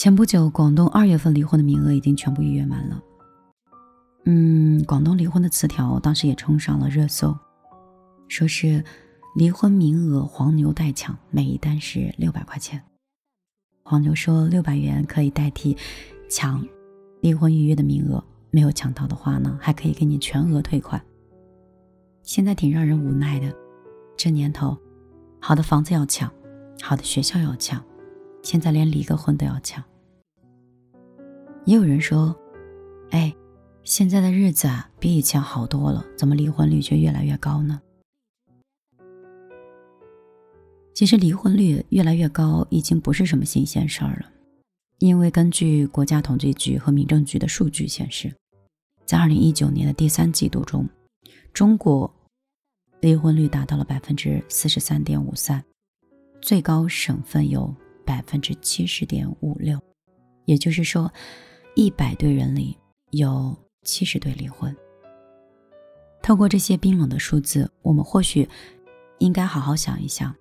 前不久，广东二月份离婚的名额已经全部预约满了。嗯，广东离婚的词条当时也冲上了热搜，说是离婚名额黄牛代抢，每一单是六百块钱。黄牛说六百元可以代替抢离婚预约的名额，没有抢到的话呢，还可以给你全额退款。现在挺让人无奈的，这年头，好的房子要抢，好的学校要抢，现在连离个婚都要抢。也有人说，哎，现在的日子啊，比以前好多了，怎么离婚率却越来越高呢？其实离婚率越来越高已经不是什么新鲜事儿了，因为根据国家统计局和民政局的数据显示，在二零一九年的第三季度中，中国离婚率达到了百分之四十三点五三，最高省份有百分之七十点五六，也就是说，一百对人里有七十对离婚。透过这些冰冷的数字，我们或许应该好好想一想。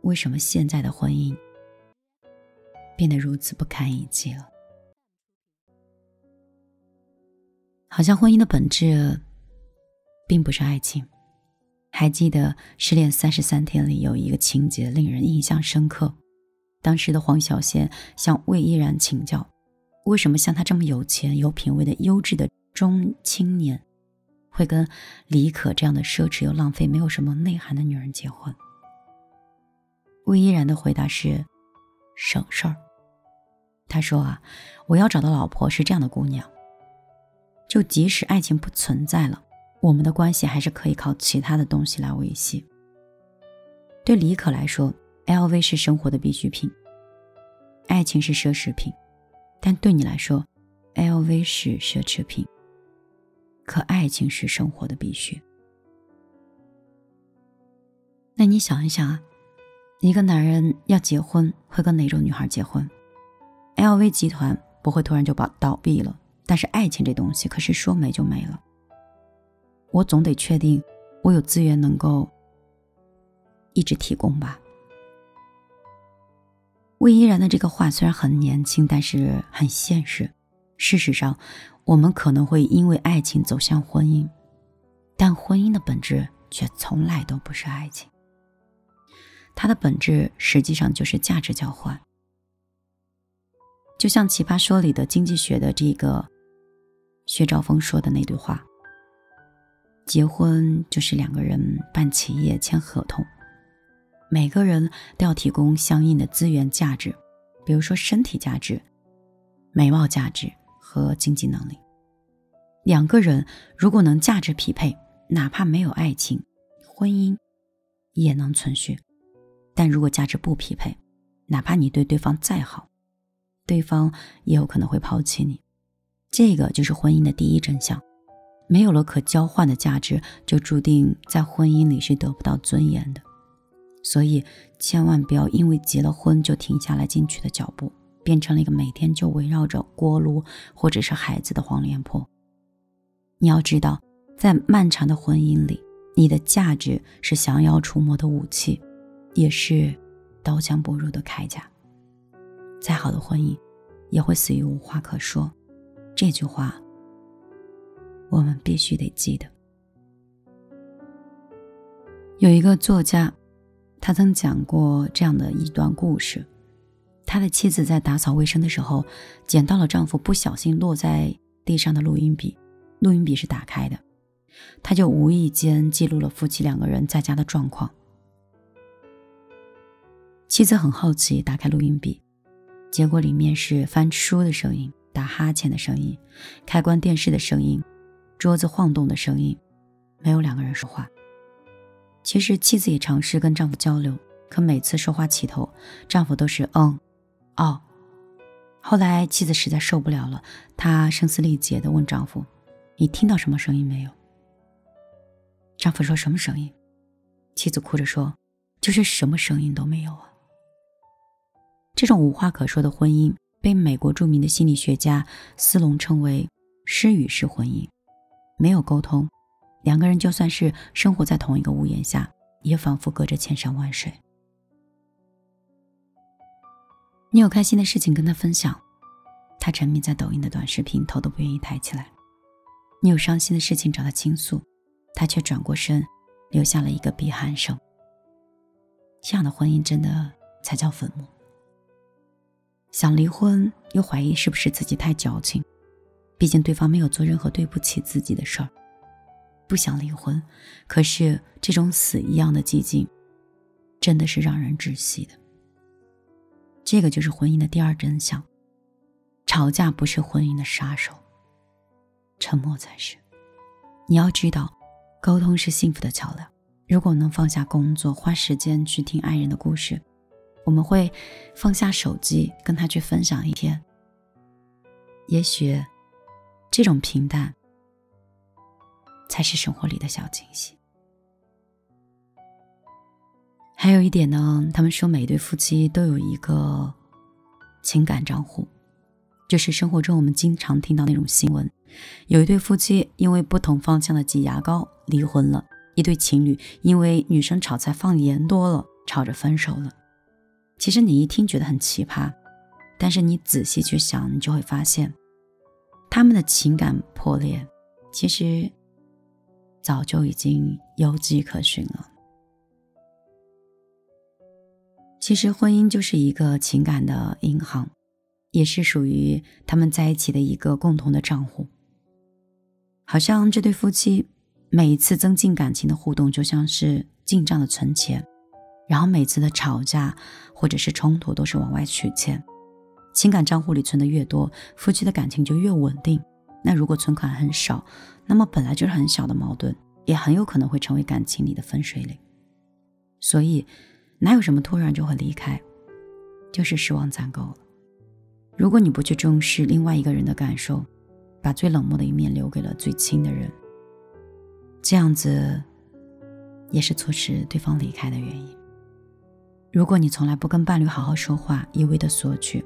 为什么现在的婚姻变得如此不堪一击了？好像婚姻的本质并不是爱情。还记得《失恋三十三天》里有一个情节令人印象深刻，当时的黄小仙向魏依然请教，为什么像他这么有钱、有品位的优质的中青年，会跟李可这样的奢侈又浪费、没有什么内涵的女人结婚？魏依然的回答是：“省事儿。”他说：“啊，我要找的老婆是这样的姑娘。就即使爱情不存在了，我们的关系还是可以靠其他的东西来维系。对李可来说，LV 是生活的必需品，爱情是奢侈品；但对你来说，LV 是奢侈品，可爱情是生活的必须。那你想一想啊。”一个男人要结婚，会跟哪种女孩结婚？LV 集团不会突然就倒倒闭了，但是爱情这东西可是说没就没了。我总得确定我有资源能够一直提供吧。魏依然的这个话虽然很年轻，但是很现实。事实上，我们可能会因为爱情走向婚姻，但婚姻的本质却从来都不是爱情。它的本质实际上就是价值交换，就像《奇葩说》里的经济学的这个薛兆丰说的那句话：“结婚就是两个人办企业签合同，每个人都要提供相应的资源价值，比如说身体价值、美貌价值和经济能力。两个人如果能价值匹配，哪怕没有爱情，婚姻也能存续。”但如果价值不匹配，哪怕你对对方再好，对方也有可能会抛弃你。这个就是婚姻的第一真相：没有了可交换的价值，就注定在婚姻里是得不到尊严的。所以，千万不要因为结了婚就停下来进取的脚步，变成了一个每天就围绕着锅炉或者是孩子的黄脸婆。你要知道，在漫长的婚姻里，你的价值是降妖除魔的武器。也是刀枪不入的铠甲。再好的婚姻，也会死于无话可说。这句话，我们必须得记得。有一个作家，他曾讲过这样的一段故事：他的妻子在打扫卫生的时候，捡到了丈夫不小心落在地上的录音笔，录音笔是打开的，他就无意间记录了夫妻两个人在家的状况。妻子很好奇，打开录音笔，结果里面是翻书的声音、打哈欠的声音、开关电视的声音、桌子晃动的声音，没有两个人说话。其实妻子也尝试跟丈夫交流，可每次说话起头，丈夫都是嗯、哦。后来妻子实在受不了了，她声嘶力竭地问丈夫：“你听到什么声音没有？”丈夫说什么声音？妻子哭着说：“就是什么声音都没有啊。”这种无话可说的婚姻，被美国著名的心理学家斯隆称为“失语式婚姻”。没有沟通，两个人就算是生活在同一个屋檐下，也仿佛隔着千山万水。你有开心的事情跟他分享，他沉迷在抖音的短视频，头都不愿意抬起来。你有伤心的事情找他倾诉，他却转过身，留下了一个鼻鼾声。这样的婚姻真的才叫坟墓。想离婚又怀疑是不是自己太矫情，毕竟对方没有做任何对不起自己的事儿。不想离婚，可是这种死一样的寂静，真的是让人窒息的。这个就是婚姻的第二真相：吵架不是婚姻的杀手，沉默才是。你要知道，沟通是幸福的桥梁。如果能放下工作，花时间去听爱人的故事，我们会放下手机，跟他去分享一天。也许，这种平淡。才是生活里的小惊喜。还有一点呢，他们说每对夫妻都有一个情感账户，就是生活中我们经常听到那种新闻：有一对夫妻因为不同方向的挤牙膏离婚了；一对情侣因为女生炒菜放盐多了吵着分手了。其实你一听觉得很奇葩，但是你仔细去想，你就会发现，他们的情感破裂其实。早就已经有迹可循了。其实，婚姻就是一个情感的银行，也是属于他们在一起的一个共同的账户。好像这对夫妻每一次增进感情的互动，就像是进账的存钱，然后每次的吵架或者是冲突，都是往外取钱。情感账户里存的越多，夫妻的感情就越稳定。那如果存款很少，那么本来就是很小的矛盾，也很有可能会成为感情里的分水岭。所以，哪有什么突然就会离开，就是失望攒够了。如果你不去重视另外一个人的感受，把最冷漠的一面留给了最亲的人，这样子也是促使对方离开的原因。如果你从来不跟伴侣好好说话，一味的索取，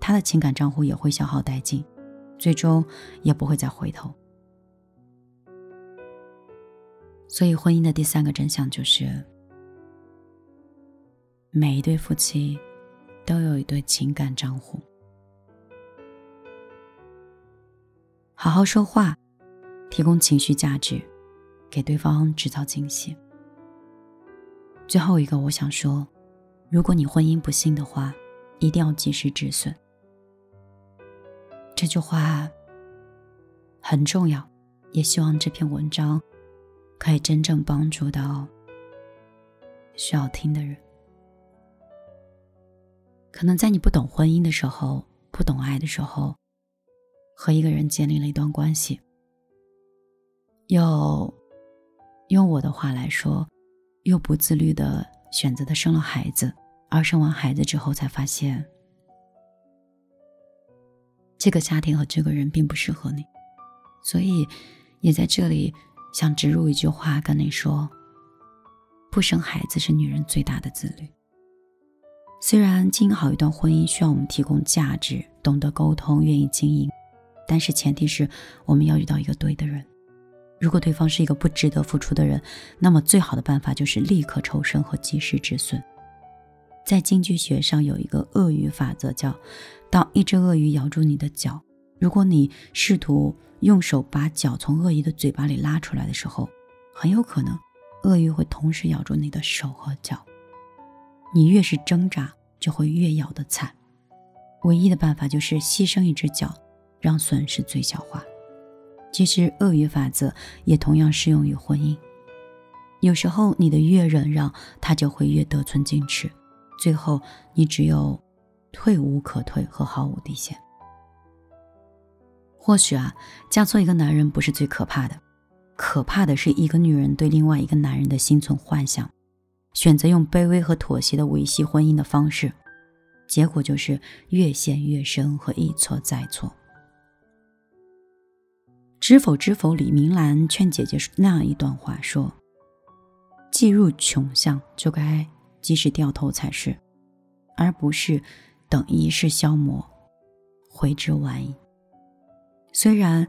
他的情感账户也会消耗殆尽。最终也不会再回头。所以，婚姻的第三个真相就是：每一对夫妻都有一对情感账户。好好说话，提供情绪价值，给对方制造惊喜。最后一个，我想说，如果你婚姻不幸的话，一定要及时止损。这句话很重要，也希望这篇文章可以真正帮助到需要听的人。可能在你不懂婚姻的时候，不懂爱的时候，和一个人建立了一段关系，又用我的话来说，又不自律的选择的生了孩子，而生完孩子之后才发现。这个家庭和这个人并不适合你，所以也在这里想植入一句话跟你说：不生孩子是女人最大的自律。虽然经营好一段婚姻需要我们提供价值、懂得沟通、愿意经营，但是前提是我们要遇到一个对的人。如果对方是一个不值得付出的人，那么最好的办法就是立刻抽身和及时止损。在经济学上有一个鳄鱼法则，叫。当一只鳄鱼咬住你的脚，如果你试图用手把脚从鳄鱼的嘴巴里拉出来的时候，很有可能鳄鱼会同时咬住你的手和脚。你越是挣扎，就会越咬得惨。唯一的办法就是牺牲一只脚，让损失最小化。其实鳄鱼法则也同样适用于婚姻。有时候你的越忍让，他就会越得寸进尺，最后你只有。退无可退和毫无底线。或许啊，嫁错一个男人不是最可怕的，可怕的是一个女人对另外一个男人的心存幻想，选择用卑微和妥协的维系婚姻的方式，结果就是越陷越深和一错再错。知否知否，李明兰劝姐姐那样一段话说：“既入穷巷，就该及时掉头才是，而不是。”等一世消磨，悔之晚矣。虽然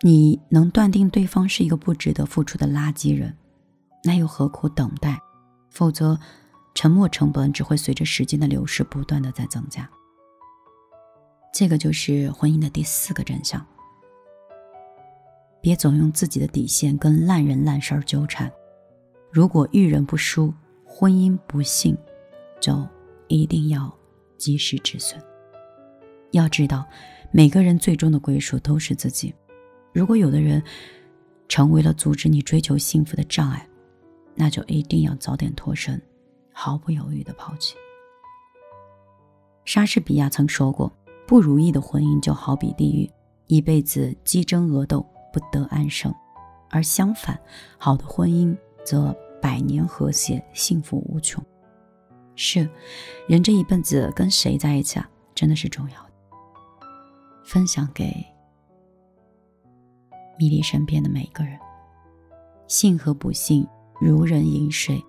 你能断定对方是一个不值得付出的垃圾人，那又何苦等待？否则，沉默成本只会随着时间的流逝不断的在增加。这个就是婚姻的第四个真相。别总用自己的底线跟烂人烂事儿纠缠。如果遇人不淑，婚姻不幸，就一定要及时止损。要知道，每个人最终的归属都是自己。如果有的人成为了阻止你追求幸福的障碍，那就一定要早点脱身，毫不犹豫的抛弃。莎士比亚曾说过：“不如意的婚姻就好比地狱，一辈子鸡争鹅斗，不得安生；而相反，好的婚姻则百年和谐，幸福无穷。”是，人这一辈子跟谁在一起啊，真的是重要的。分享给米粒身边的每一个人。幸和不幸，如人饮水，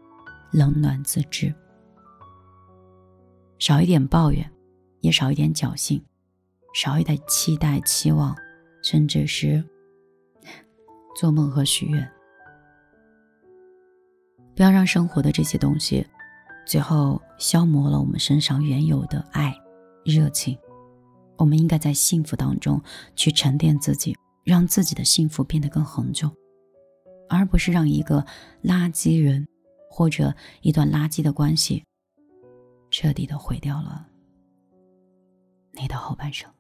冷暖自知。少一点抱怨，也少一点侥幸，少一点期待、期望，甚至是 做梦和许愿。不要让生活的这些东西，最后消磨了我们身上原有的爱、热情。我们应该在幸福当中去沉淀自己，让自己的幸福变得更恒久，而不是让一个垃圾人或者一段垃圾的关系彻底的毁掉了你的后半生。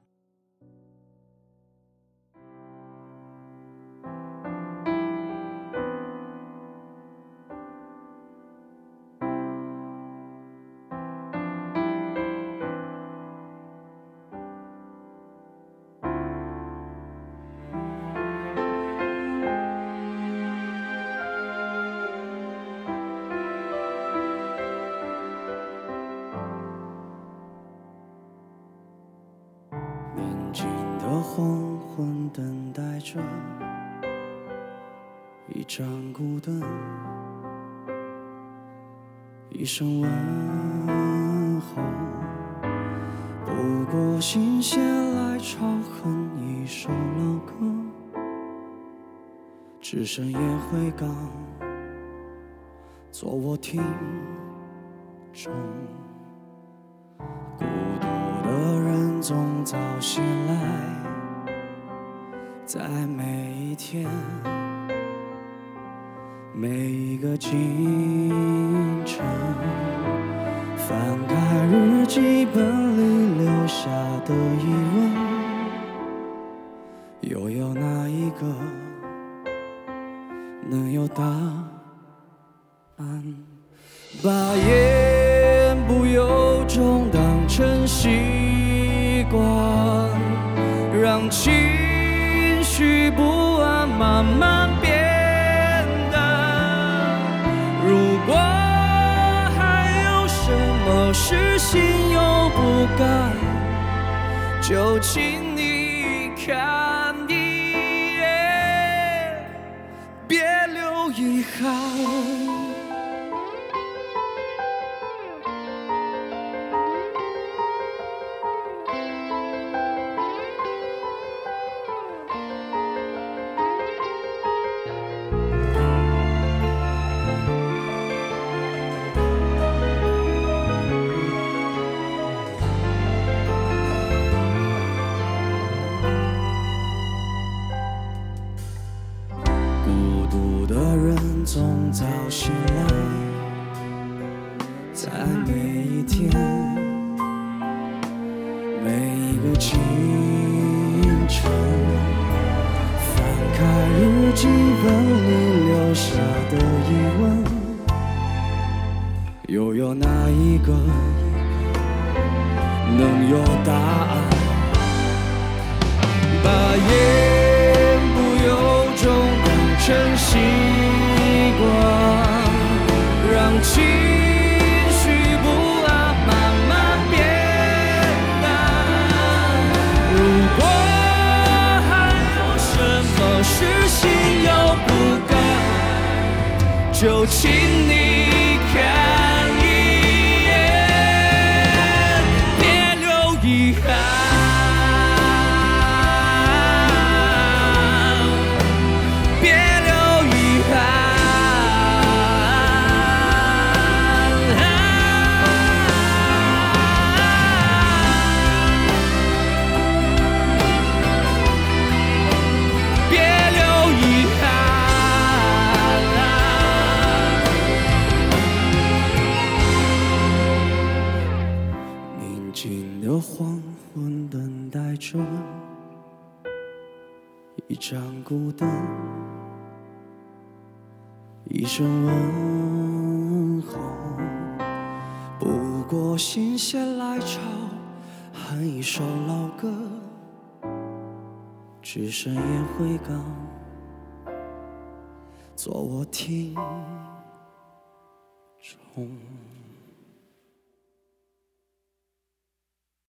孤灯，一声问候，不过心血来潮哼一首老歌，只剩烟灰缸做我听钟，孤独的人总早醒来。在每一天，每一个清晨，翻开日记本里留下的疑问，又有哪一个能有答案？把言不由衷当成习惯，让情。绪不安慢慢该，就请你看一眼，别留遗憾。等待着一盏孤灯，一声问候，不过心血来潮，哼一首老歌，只剩烟灰缸，做我听众。